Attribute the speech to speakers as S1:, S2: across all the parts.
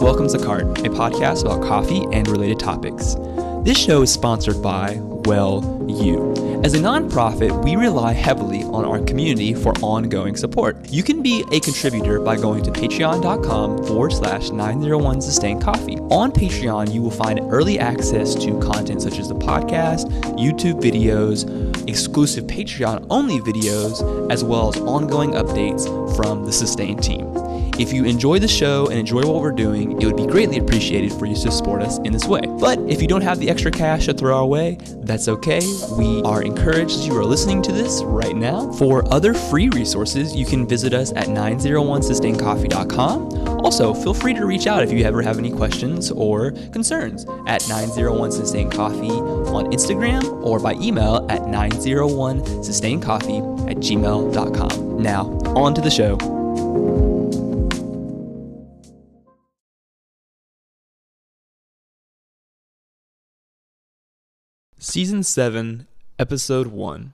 S1: Welcome to Cart, a podcast about coffee and related topics. This show is sponsored by Well You. As a nonprofit, we rely heavily on our community for ongoing support. You can be a contributor by going to patreon.com forward slash 901 Sustain Coffee. On Patreon, you will find early access to content such as the podcast, YouTube videos, exclusive Patreon only videos, as well as ongoing updates from the Sustain team. If you enjoy the show and enjoy what we're doing, it would be greatly appreciated for you to support us in this way. But if you don't have the extra cash to throw our way, that's okay. We are encouraged you are listening to this right now. For other free resources, you can visit us at 901sustaincoffee.com. Also, feel free to reach out if you ever have any questions or concerns at 901 Sustain Coffee on Instagram or by email at 901sustaincoffee at gmail.com. Now, on to the show. Season 7, Episode 1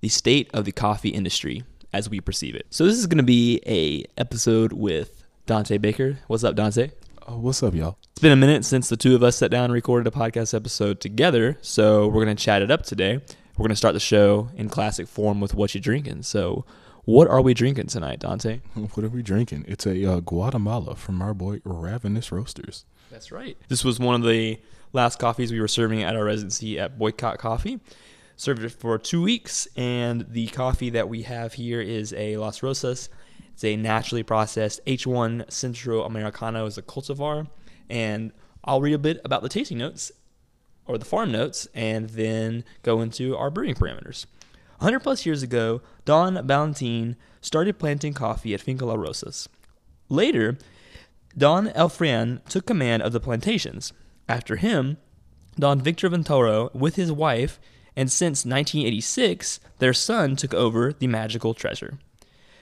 S1: The State of the Coffee Industry as We Perceive It. So, this is going to be a episode with Dante Baker. What's up, Dante?
S2: Oh, what's up, y'all?
S1: It's been a minute since the two of us sat down and recorded a podcast episode together, so we're going to chat it up today. We're going to start the show in classic form with what you're drinking. So, what are we drinking tonight, Dante?
S2: What are we drinking? It's a uh, Guatemala from our boy Ravenous Roasters.
S1: That's right. This was one of the last coffees we were serving at our residency at Boycott Coffee. Served it for two weeks, and the coffee that we have here is a Las Rosas. It's a naturally processed H1 Centro Americano is a cultivar, and I'll read a bit about the tasting notes or the farm notes, and then go into our brewing parameters. 100 plus years ago, Don Valentin started planting coffee at Finca La Rosas. Later, Don Elfrian took command of the plantations. After him, Don Victor Ventoro, with his wife, and since 1986, their son took over the magical treasure.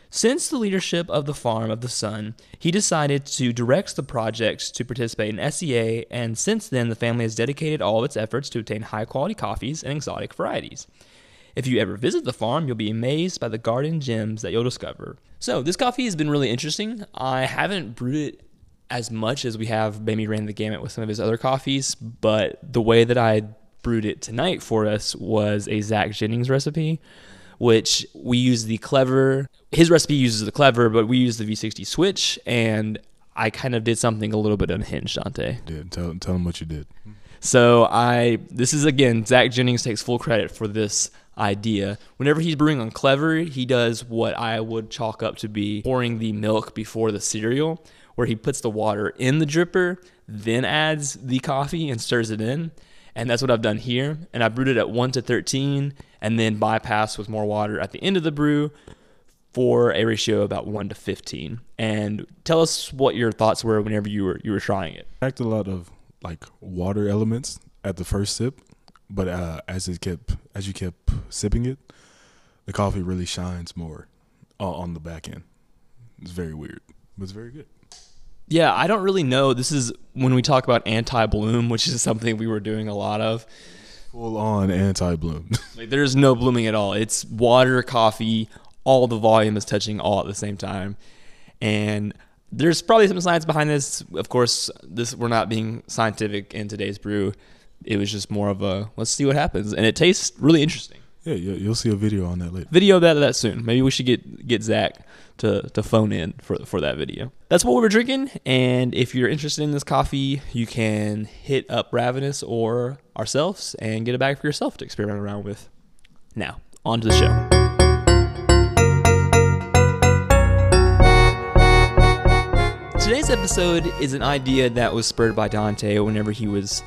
S1: Since the leadership of the Farm of the Sun, he decided to direct the project to participate in SEA, and since then, the family has dedicated all of its efforts to obtain high quality coffees and exotic varieties. If you ever visit the farm, you'll be amazed by the garden gems that you'll discover. So, this coffee has been really interesting. I haven't brewed it as much as we have maybe ran the gamut with some of his other coffees, but the way that I brewed it tonight for us was a Zach Jennings recipe, which we use the clever. His recipe uses the clever, but we use the V60 switch, and I kind of did something a little bit unhinged, Dante.
S2: Did tell tell him what you did.
S1: So I this is again Zach Jennings takes full credit for this idea. Whenever he's brewing on Clever, he does what I would chalk up to be pouring the milk before the cereal, where he puts the water in the dripper, then adds the coffee and stirs it in. And that's what I've done here. And I brewed it at 1 to 13 and then bypassed with more water at the end of the brew for a ratio about 1 to 15. And tell us what your thoughts were whenever you were you were trying it.
S2: I Packed a lot of like water elements at the first sip, but uh, as it kept as you kept sipping it, the coffee really shines more uh, on the back end. It's very weird, but it's very good.
S1: Yeah, I don't really know. This is when we talk about anti-bloom, which is something we were doing a lot of.
S2: Full on anti bloom.
S1: Like there's no blooming at all. It's water, coffee, all the volume is touching all at the same time. And there's probably some science behind this. Of course, this we're not being scientific in today's brew. It was just more of a let's see what happens, and it tastes really interesting.
S2: Yeah, you- you'll see a video on that later.
S1: Video that that soon. Maybe we should get get Zach to to phone in for for that video. That's what we were drinking, and if you're interested in this coffee, you can hit up Ravenous or ourselves and get a bag for yourself to experiment around with. Now, on to the show. Today's episode is an idea that was spurred by Dante whenever he was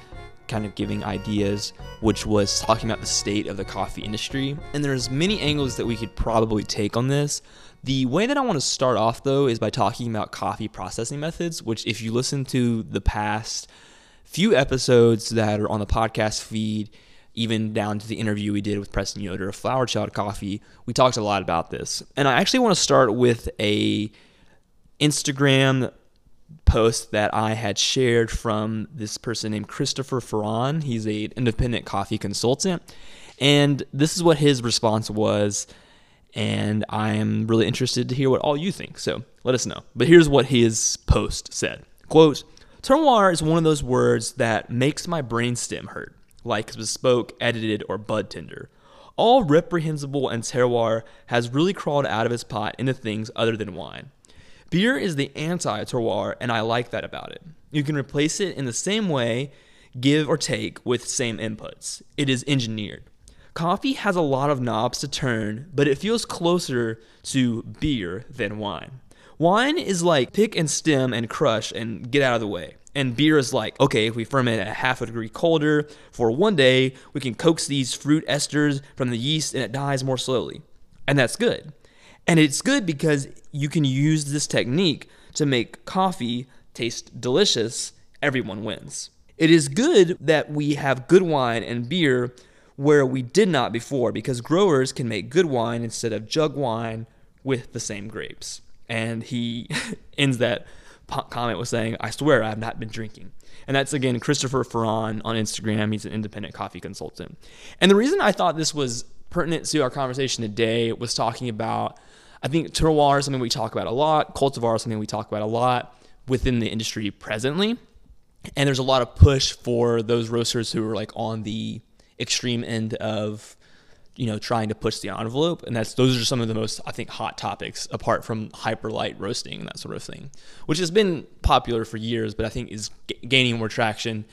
S1: kind of giving ideas, which was talking about the state of the coffee industry. And there's many angles that we could probably take on this. The way that I want to start off though is by talking about coffee processing methods, which if you listen to the past few episodes that are on the podcast feed, even down to the interview we did with Preston Yoder of Flower Child Coffee, we talked a lot about this. And I actually want to start with a Instagram post that I had shared from this person named Christopher Feran. He's a independent coffee consultant, and this is what his response was. And I am really interested to hear what all you think. So let us know. But here's what his post said: "Quote: Terroir is one of those words that makes my brainstem hurt, like bespoke, edited, or bud tender. All reprehensible and terroir has really crawled out of his pot into things other than wine. Beer is the anti terroir, and I like that about it. You can replace it in the same way, give or take, with same inputs. It is engineered. Coffee has a lot of knobs to turn, but it feels closer to beer than wine. Wine is like pick and stem and crush and get out of the way. And beer is like, okay, if we ferment at half a degree colder for one day, we can coax these fruit esters from the yeast and it dies more slowly. And that's good. And it's good because you can use this technique to make coffee taste delicious. Everyone wins. It is good that we have good wine and beer where we did not before because growers can make good wine instead of jug wine with the same grapes. And he ends that comment with saying, I swear I have not been drinking. And that's again Christopher Feran on Instagram. He's an independent coffee consultant. And the reason I thought this was pertinent to our conversation today was talking about, I think terroir is something we talk about a lot, cultivar is something we talk about a lot within the industry presently. And there's a lot of push for those roasters who are like on the extreme end of you know trying to push the envelope. And that's those are some of the most i think hot topics apart from hyper light roasting and that sort of thing which has been popular for years but i think is g- gaining more traction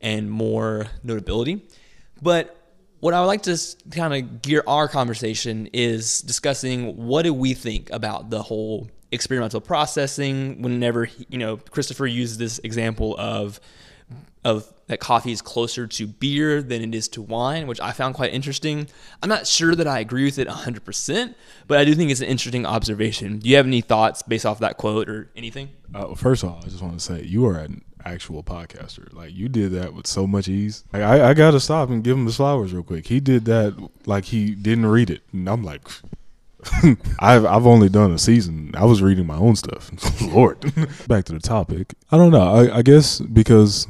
S1: and more notability. But what i would like to kind of gear our conversation is discussing what do we think about the whole experimental processing whenever you know christopher uses this example of of that coffee is closer to beer than it is to wine, which I found quite interesting. I'm not sure that I agree with it 100%, but I do think it's an interesting observation. Do you have any thoughts based off that quote or anything?
S2: Uh, first of all, I just want to say you are an actual podcaster. Like you did that with so much ease. Like, I, I got to stop and give him his flowers real quick. He did that like he didn't read it, and I'm like. I've I've only done a season. I was reading my own stuff. Lord. Back to the topic. I don't know. I, I guess because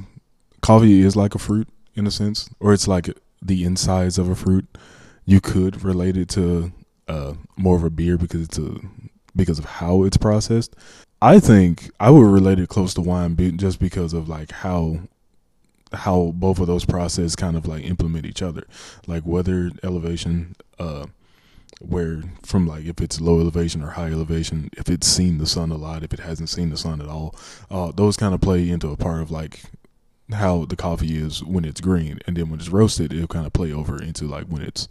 S2: coffee is like a fruit in a sense, or it's like the insides of a fruit. You could relate it to uh, more of a beer because it's a because of how it's processed. I think I would relate it close to wine just because of like how how both of those processes kind of like implement each other, like weather elevation, uh, where from like if it's low elevation or high elevation, if it's seen the sun a lot, if it hasn't seen the sun at all, uh, those kind of play into a part of like how the coffee is when it's green, and then when it's roasted, it'll kind of play over into like when it's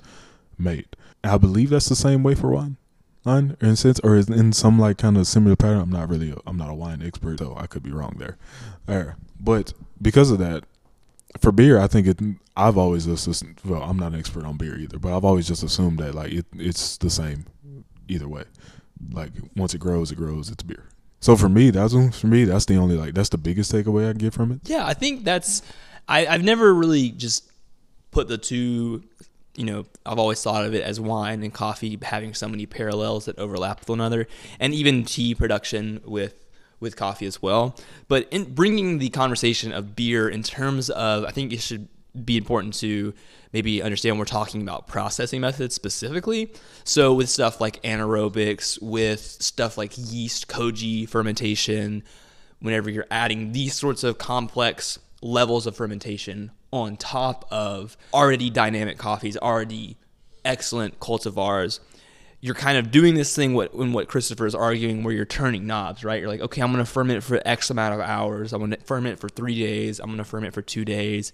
S2: made. I believe that's the same way for wine, wine in sense, or is in some like kind of similar pattern. I'm not really, a, I'm not a wine expert, so I could be wrong there. Uh, but because of that, for beer, I think it. I've always just well, I'm not an expert on beer either, but I've always just assumed that like it, it's the same either way. Like once it grows, it grows. It's beer. So for me, that's for me. That's the only like that's the biggest takeaway I get from it.
S1: Yeah, I think that's. I, I've never really just put the two. You know, I've always thought of it as wine and coffee having so many parallels that overlap with one another, and even tea production with with coffee as well. But in bringing the conversation of beer in terms of, I think it should be important to maybe understand we're talking about processing methods specifically. So with stuff like anaerobics, with stuff like yeast, koji fermentation, whenever you're adding these sorts of complex levels of fermentation on top of already dynamic coffees, already excellent cultivars, you're kind of doing this thing what in what Christopher is arguing where you're turning knobs, right? You're like, okay, I'm gonna ferment for X amount of hours, I'm gonna ferment for three days, I'm gonna ferment for two days.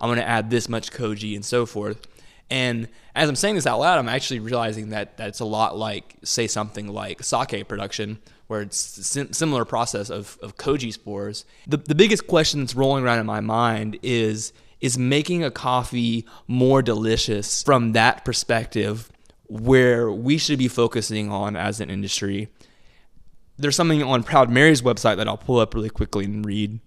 S1: I'm to add this much koji and so forth. And as I'm saying this out loud, I'm actually realizing that that's a lot like, say, something like sake production, where it's sim- similar process of, of koji spores. The, the biggest question that's rolling around in my mind is is making a coffee more delicious from that perspective, where we should be focusing on as an industry. There's something on Proud Mary's website that I'll pull up really quickly and read.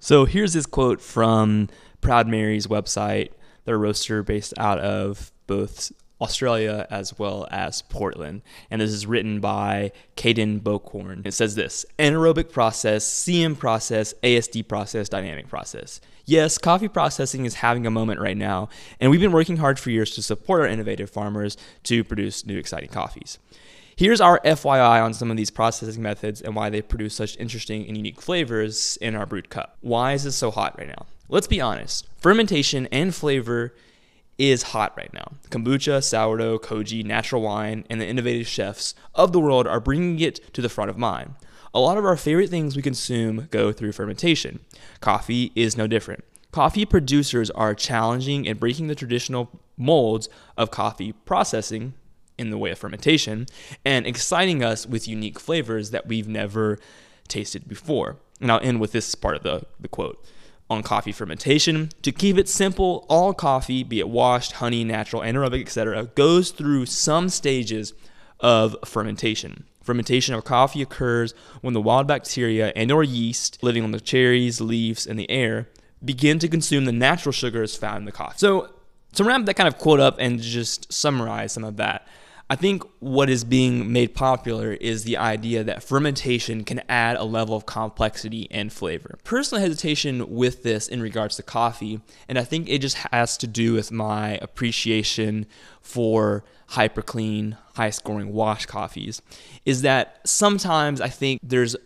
S1: So here's this quote from Proud Mary's website. They're roaster based out of both Australia as well as Portland. And this is written by Caden Bocorn. It says this anaerobic process, CM process, ASD process, dynamic process. Yes, coffee processing is having a moment right now, and we've been working hard for years to support our innovative farmers to produce new exciting coffees. Here's our FYI on some of these processing methods and why they produce such interesting and unique flavors in our brewed cup. Why is this so hot right now? Let's be honest. Fermentation and flavor is hot right now. Kombucha, sourdough, koji, natural wine, and the innovative chefs of the world are bringing it to the front of mind. A lot of our favorite things we consume go through fermentation. Coffee is no different. Coffee producers are challenging and breaking the traditional molds of coffee processing in the way of fermentation and exciting us with unique flavors that we've never tasted before. And I'll end with this part of the, the quote on coffee fermentation. To keep it simple, all coffee, be it washed, honey, natural, anaerobic, etc., goes through some stages of fermentation. Fermentation of coffee occurs when the wild bacteria and or yeast living on the cherries, leaves, and the air begin to consume the natural sugars found in the coffee. So to wrap that kind of quote up and just summarize some of that, I think what is being made popular is the idea that fermentation can add a level of complexity and flavor. Personal hesitation with this in regards to coffee, and I think it just has to do with my appreciation for hyper clean, high scoring wash coffees, is that sometimes I think there's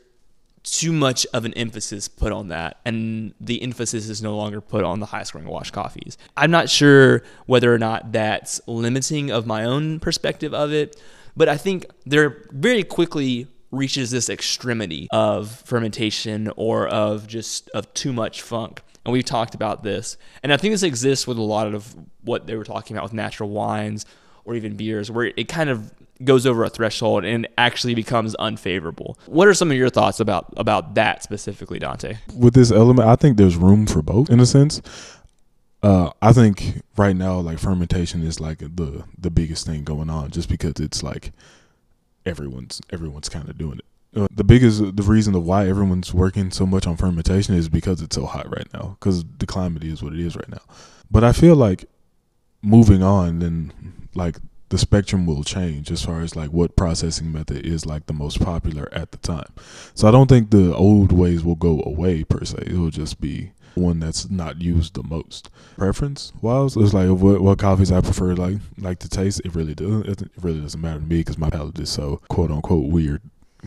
S1: too much of an emphasis put on that, and the emphasis is no longer put on the high scoring wash coffees. I'm not sure whether or not that's limiting of my own perspective of it, but I think there very quickly reaches this extremity of fermentation or of just of too much funk. And we've talked about this. And I think this exists with a lot of what they were talking about with natural wines or even beers, where it kind of goes over a threshold and actually becomes unfavorable. What are some of your thoughts about about that specifically, Dante?
S2: With this element, I think there's room for both in a sense. Uh, I think right now, like fermentation is like the the biggest thing going on, just because it's like everyone's everyone's kind of doing it. Uh, the biggest the reason of why everyone's working so much on fermentation is because it's so hot right now. Because the climate is what it is right now. But I feel like moving on, then like the spectrum will change as far as like what processing method is like the most popular at the time. So I don't think the old ways will go away per se. It will just be one that's not used the most. Preference wise, it's like what what coffees I prefer like like to taste. It really doesn't It really doesn't matter to me because my palate is so quote unquote weird.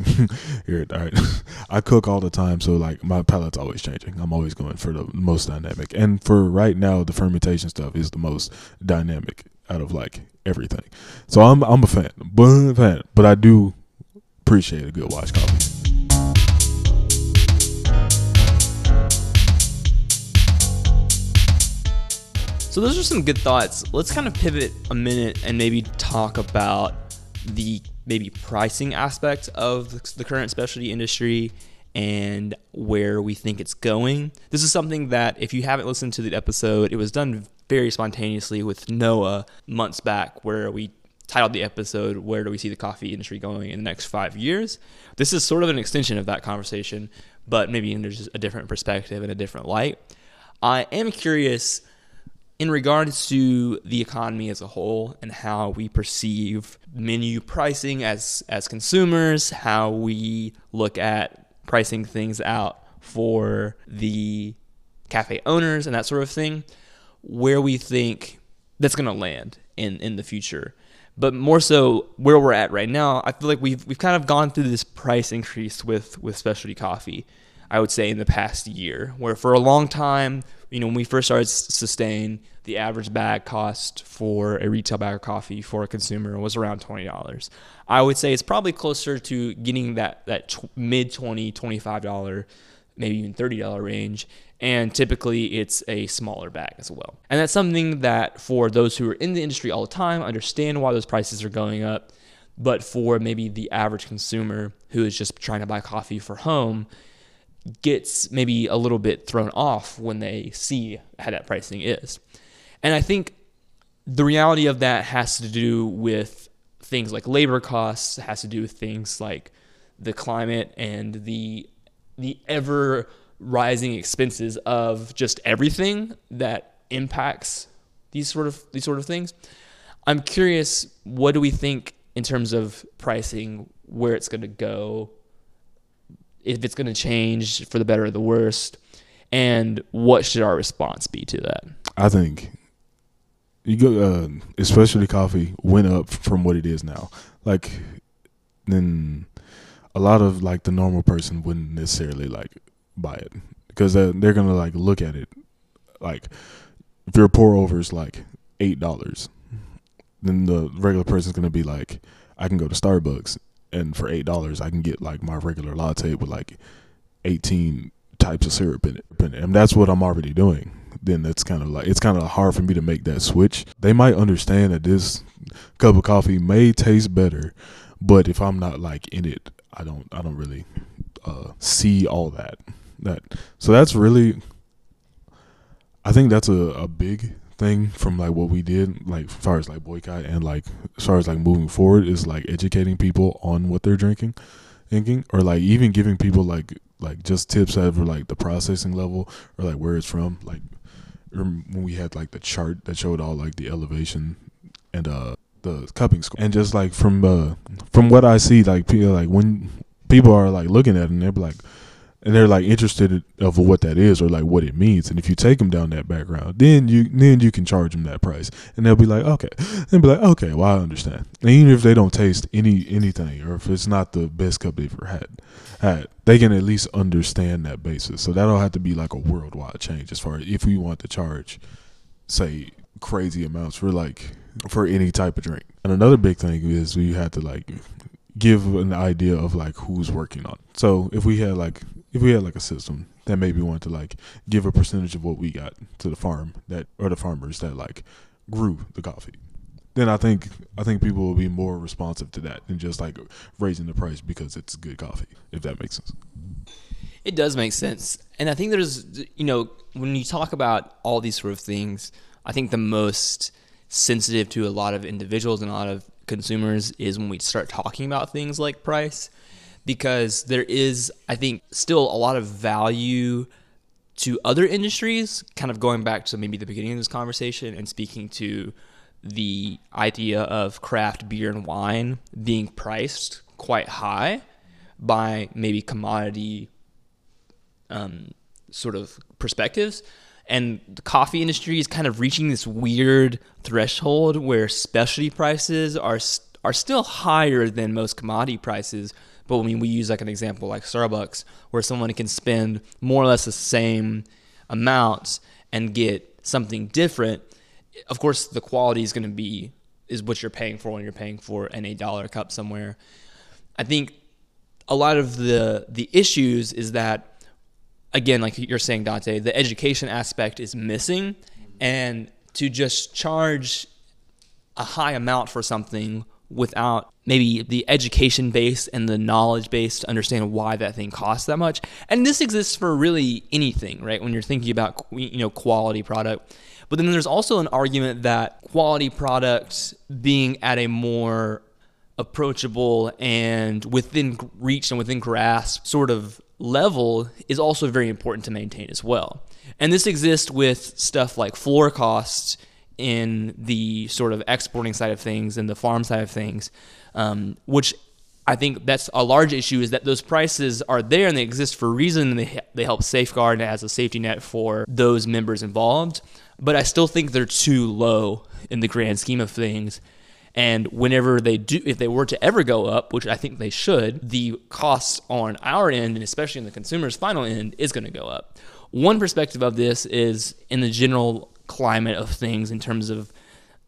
S2: Weird. All right. I cook all the time, so like my palate's always changing. I'm always going for the most dynamic. And for right now, the fermentation stuff is the most dynamic out of like everything. So I'm I'm a fan, but fan, but I do appreciate a good watch coffee.
S1: So those are some good thoughts. Let's kind of pivot a minute and maybe talk about the maybe pricing aspect of the current specialty industry and where we think it's going. This is something that if you haven't listened to the episode, it was done very spontaneously with Noah months back, where we titled the episode "Where do we see the coffee industry going in the next five years?" This is sort of an extension of that conversation, but maybe in there's a different perspective and a different light. I am curious in regards to the economy as a whole and how we perceive menu pricing as as consumers, how we look at pricing things out for the cafe owners and that sort of thing where we think that's going to land in in the future. But more so where we're at right now, I feel like we've we've kind of gone through this price increase with with specialty coffee. I would say in the past year, where for a long time, you know, when we first started sustain, the average bag cost for a retail bag of coffee for a consumer was around twenty dollars. I would say it's probably closer to getting that that t- mid 20 25 dollar, maybe even thirty dollar range and typically it's a smaller bag as well. And that's something that for those who are in the industry all the time understand why those prices are going up, but for maybe the average consumer who is just trying to buy coffee for home gets maybe a little bit thrown off when they see how that pricing is. And I think the reality of that has to do with things like labor costs, has to do with things like the climate and the the ever rising expenses of just everything that impacts these sort of these sort of things. I'm curious, what do we think in terms of pricing, where it's going to go, if it's going to change for the better or the worst, and what should our response be to that?
S2: I think you go, uh, especially coffee went up from what it is now. Like then a lot of like the normal person wouldn't necessarily like buy it because uh, they're gonna like look at it like if your pour over is like eight dollars, then the regular person's gonna be like, I can go to Starbucks and for eight dollars I can get like my regular latte with like eighteen types of syrup in it, and that's what I'm already doing. Then it's kind of like it's kind of hard for me to make that switch. They might understand that this cup of coffee may taste better, but if I'm not like in it, I don't I don't really uh, see all that that. So that's really, I think that's a a big thing from like what we did, like as far as like boycott and like as far as like moving forward is like educating people on what they're drinking, thinking, or like even giving people like like just tips over like the processing level or like where it's from. Like when we had like the chart that showed all like the elevation and uh the cupping score, and just like from uh from what I see, like people like when people are like looking at it and they're like and they're like interested of what that is or like what it means. And if you take them down that background, then you then you can charge them that price, and they'll be like, okay, they'll be like, okay, well I understand. And even if they don't taste any anything, or if it's not the best cup they've ever had, had they can at least understand that basis. So that'll have to be like a worldwide change as far as if we want to charge, say, crazy amounts for like for any type of drink. And another big thing is we had to like give an idea of like who's working on. It. So if we had like if we had like a system that maybe wanted to like give a percentage of what we got to the farm that or the farmers that like grew the coffee then I think I think people will be more responsive to that than just like raising the price because it's good coffee, if that makes sense.
S1: It does make sense. And I think there's you know, when you talk about all these sort of things, I think the most sensitive to a lot of individuals and a lot of consumers is when we start talking about things like price because there is, I think, still a lot of value to other industries, kind of going back to maybe the beginning of this conversation and speaking to the idea of craft beer and wine being priced quite high by maybe commodity um, sort of perspectives. And the coffee industry is kind of reaching this weird threshold where specialty prices are are still higher than most commodity prices, but I mean, we use like an example like Starbucks, where someone can spend more or less the same amounts and get something different. Of course, the quality is going to be is what you're paying for when you're paying for an eight dollar cup somewhere. I think a lot of the the issues is that again, like you're saying, Dante, the education aspect is missing, and to just charge a high amount for something without maybe the education base and the knowledge base to understand why that thing costs that much. And this exists for really anything, right? When you're thinking about you know quality product. But then there's also an argument that quality products being at a more approachable and within reach and within grasp sort of level is also very important to maintain as well. And this exists with stuff like floor costs in the sort of exporting side of things and the farm side of things, um, which I think that's a large issue is that those prices are there and they exist for a reason and they, they help safeguard as a safety net for those members involved. But I still think they're too low in the grand scheme of things. And whenever they do, if they were to ever go up, which I think they should, the costs on our end, and especially in the consumer's final end, is going to go up. One perspective of this is in the general climate of things in terms of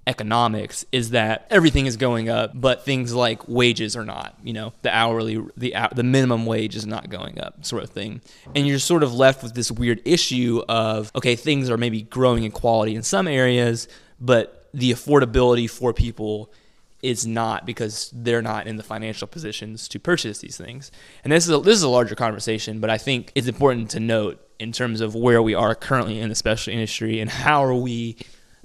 S1: economics is that everything is going up, but things like wages are not. You know, the hourly, the the minimum wage is not going up, sort of thing. And you're sort of left with this weird issue of okay, things are maybe growing in quality in some areas, but the affordability for people is not because they're not in the financial positions to purchase these things. And this is a, this is a larger conversation, but I think it's important to note in terms of where we are currently in the special industry and how are we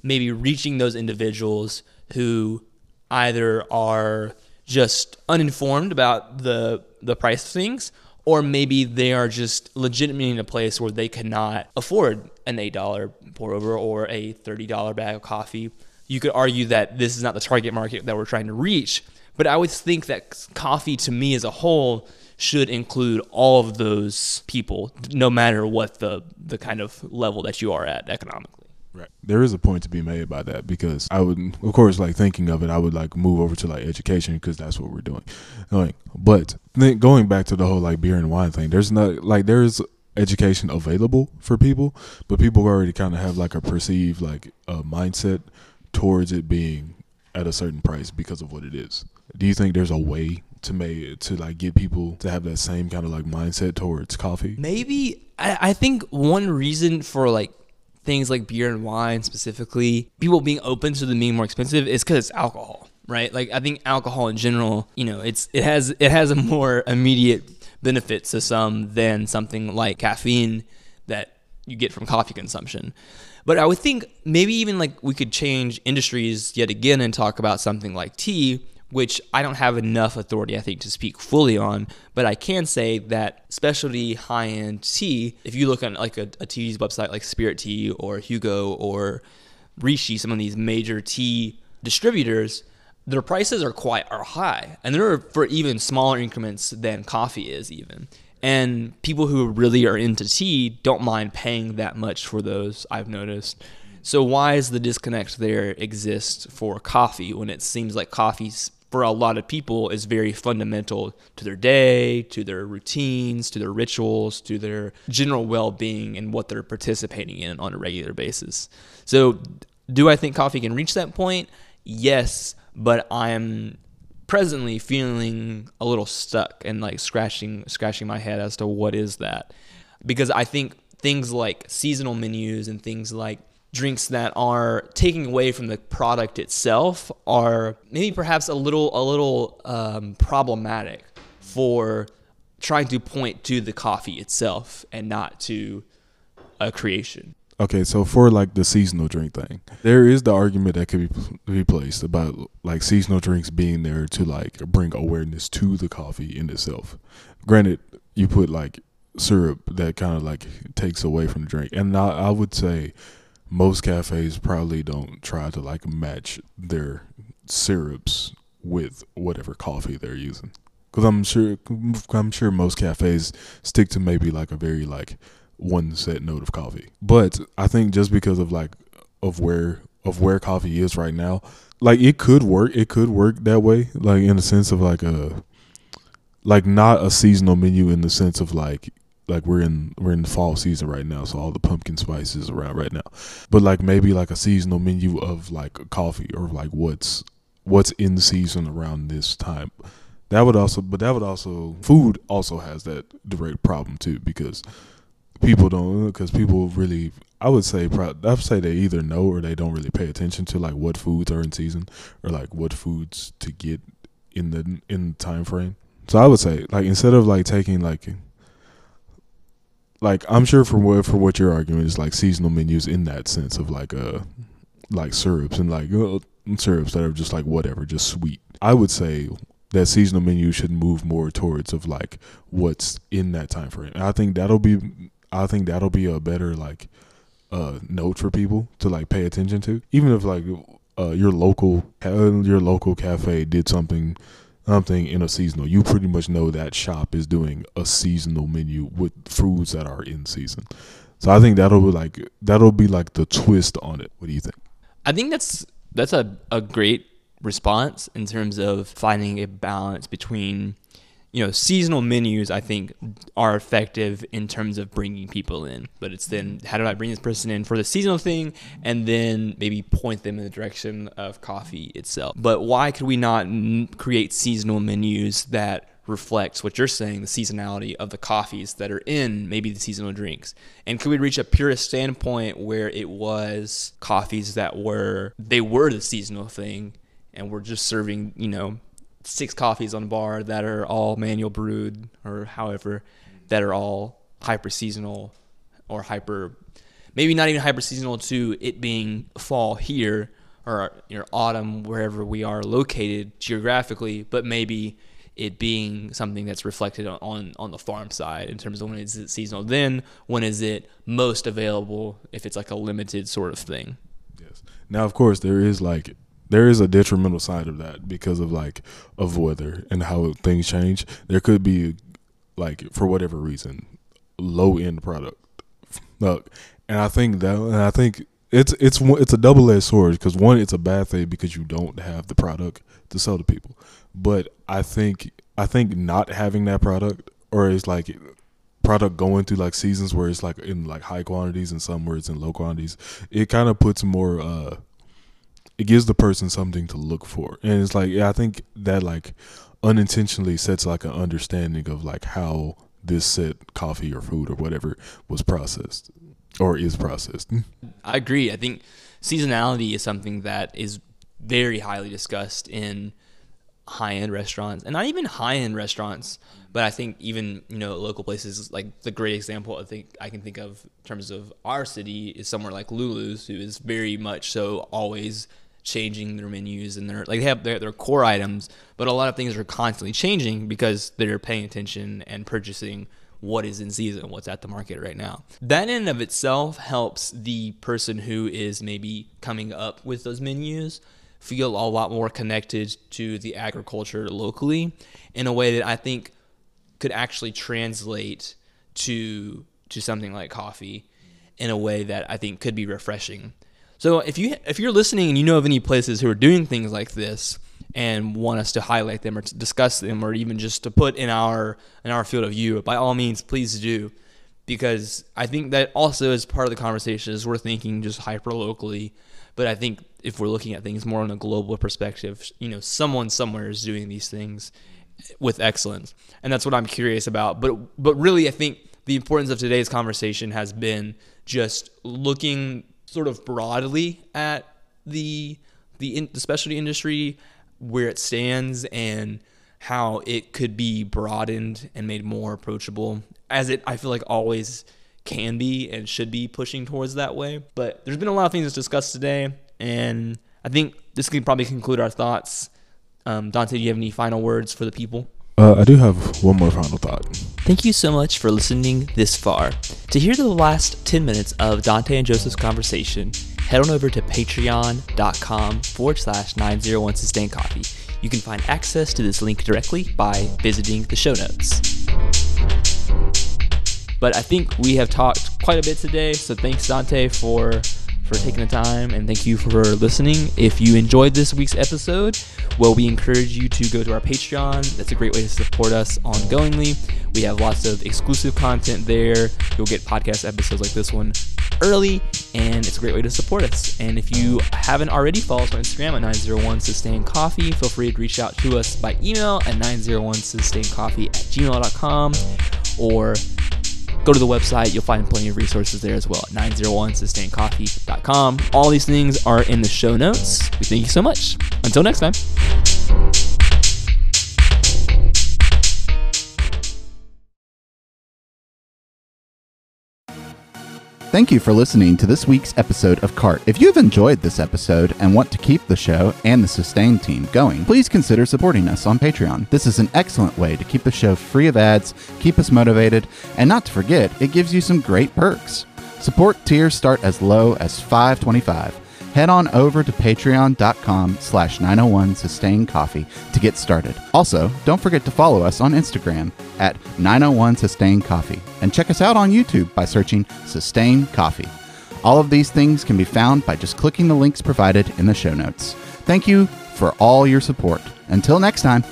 S1: maybe reaching those individuals who either are just uninformed about the the price of things or maybe they are just legitimately in a place where they cannot afford an $8 pour over or a $30 bag of coffee. You could argue that this is not the target market that we're trying to reach, but I would think that coffee to me as a whole should include all of those people, no matter what the the kind of level that you are at economically.
S2: Right. There is a point to be made by that because I would, of course, like thinking of it, I would like move over to like education because that's what we're doing. Like, but then going back to the whole like beer and wine thing, there's not like there's education available for people, but people already kind of have like a perceived like a mindset towards it being at a certain price because of what it is. Do you think there's a way to make to like get people to have that same kind of like mindset towards coffee?
S1: Maybe I, I think one reason for like things like beer and wine specifically, people being open to them being more expensive is because it's alcohol, right? Like I think alcohol in general, you know, it's it has it has a more immediate benefit to some than something like caffeine that you get from coffee consumption. But I would think maybe even like we could change industries yet again and talk about something like tea which I don't have enough authority, I think, to speak fully on. But I can say that specialty high end tea, if you look on like a, a tea's website like Spirit Tea or Hugo or Rishi, some of these major tea distributors, their prices are quite are high, and they're for even smaller increments than coffee is even. And people who really are into tea don't mind paying that much for those. I've noticed. So why is the disconnect there exist for coffee when it seems like coffee's for a lot of people is very fundamental to their day, to their routines, to their rituals, to their general well-being and what they're participating in on a regular basis. So, do I think coffee can reach that point? Yes, but I'm presently feeling a little stuck and like scratching scratching my head as to what is that. Because I think things like seasonal menus and things like drinks that are taking away from the product itself are maybe perhaps a little a little um, problematic for trying to point to the coffee itself and not to a creation.
S2: Okay, so for like the seasonal drink thing, there is the argument that could be be placed about like seasonal drinks being there to like bring awareness to the coffee in itself. Granted, you put like syrup that kind of like takes away from the drink, and I, I would say most cafes probably don't try to like match their syrups with whatever coffee they're using. Cause I'm sure I'm sure most cafes stick to maybe like a very like one set note of coffee. But I think just because of like of where of where coffee is right now, like it could work. It could work that way, like in the sense of like a like not a seasonal menu in the sense of like like we're in we're in the fall season right now, so all the pumpkin spice is around right now. But like maybe like a seasonal menu of like coffee or like what's what's in season around this time. That would also, but that would also food also has that direct problem too because people don't because people really I would say I would say they either know or they don't really pay attention to like what foods are in season or like what foods to get in the in the time frame. So I would say like instead of like taking like like I'm sure from what for what you're arguing is like seasonal menus in that sense of like uh like syrups and like uh, syrups that are just like whatever, just sweet. I would say that seasonal menu should move more towards of like what's in that time frame. And I think that'll be I think that'll be a better like uh note for people to like pay attention to. Even if like uh your local your local cafe did something something in a seasonal, you pretty much know that shop is doing a seasonal menu with foods that are in season. So I think that'll be like that'll be like the twist on it. What do you think?
S1: I think that's that's a, a great response in terms of finding a balance between you know seasonal menus i think are effective in terms of bringing people in. But it's then mm-hmm. how do i bring this person in for the seasonal thing? And then maybe point them in the direction of coffee itself. But why could we not create seasonal menus that reflects what you're saying the seasonality of the coffees that are in maybe the seasonal drinks? And could we reach a purist standpoint where it was coffees that were they were the seasonal thing and we're just serving you know six coffees on bar that are all manual brewed or however that are all hyper seasonal or hyper maybe not even hyper seasonal to it being fall here or you know, autumn wherever we are located geographically but maybe it being something that's reflected on on the farm side in terms of when is it seasonal then when is it most available if it's like a limited sort of thing.
S2: Yes. Now of course there is like there is a detrimental side of that because of like of weather and how things change. There could be like for whatever reason low end product. Look, and I think that and I think it's it's it's a double edged sword because one, it's a bad thing because you don't have the product to sell to people. But I think I think not having that product or it's like product going through like seasons where it's like in like high quantities and some where it's in low quantities, it kind of puts more. uh It gives the person something to look for, and it's like yeah, I think that like unintentionally sets like an understanding of like how this said coffee or food or whatever was processed or is processed.
S1: I agree. I think seasonality is something that is very highly discussed in high end restaurants, and not even high end restaurants, but I think even you know local places. Like the great example I think I can think of in terms of our city is somewhere like Lulu's, who is very much so always changing their menus and their like they have their, their core items, but a lot of things are constantly changing because they're paying attention and purchasing what is in season, what's at the market right now. That in and of itself helps the person who is maybe coming up with those menus feel a lot more connected to the agriculture locally in a way that I think could actually translate to to something like coffee in a way that I think could be refreshing. So if you if you're listening and you know of any places who are doing things like this and want us to highlight them or to discuss them or even just to put in our in our field of view, by all means, please do, because I think that also is part of the conversation. Is we're thinking just hyper locally, but I think if we're looking at things more on a global perspective, you know, someone somewhere is doing these things with excellence, and that's what I'm curious about. But but really, I think the importance of today's conversation has been just looking sort of broadly at the the, in, the specialty industry where it stands and how it could be broadened and made more approachable as it I feel like always can be and should be pushing towards that way. But there's been a lot of things discussed today and I think this can probably conclude our thoughts. Um, Dante, do you have any final words for the people?
S2: Uh, I do have one more final thought.
S1: Thank you so much for listening this far. To hear the last 10 minutes of Dante and Joseph's conversation, head on over to patreon.com forward slash 901 Sustain Coffee. You can find access to this link directly by visiting the show notes. But I think we have talked quite a bit today, so thanks, Dante, for for taking the time and thank you for listening. If you enjoyed this week's episode, well, we encourage you to go to our Patreon. That's a great way to support us ongoingly. We have lots of exclusive content there. You'll get podcast episodes like this one early, and it's a great way to support us. And if you haven't already, follow us on Instagram at 901 Sustain Coffee. Feel free to reach out to us by email at 901 Sustain Coffee at gmail.com or go to the website. You'll find plenty of resources there as well at 901sustaincoffee.com. All these things are in the show notes. We thank you so much. Until next time.
S3: Thank you for listening to this week's episode of CART. If you've enjoyed this episode and want to keep the show and the Sustain team going, please consider supporting us on Patreon. This is an excellent way to keep the show free of ads, keep us motivated, and not to forget, it gives you some great perks. Support tiers start as low as 525 head on over to patreon.com slash 901 sustain coffee to get started. Also don't forget to follow us on instagram at 901 sustain coffee and check us out on youtube by searching sustain coffee. All of these things can be found by just clicking the links provided in the show notes. Thank you for all your support. Until next time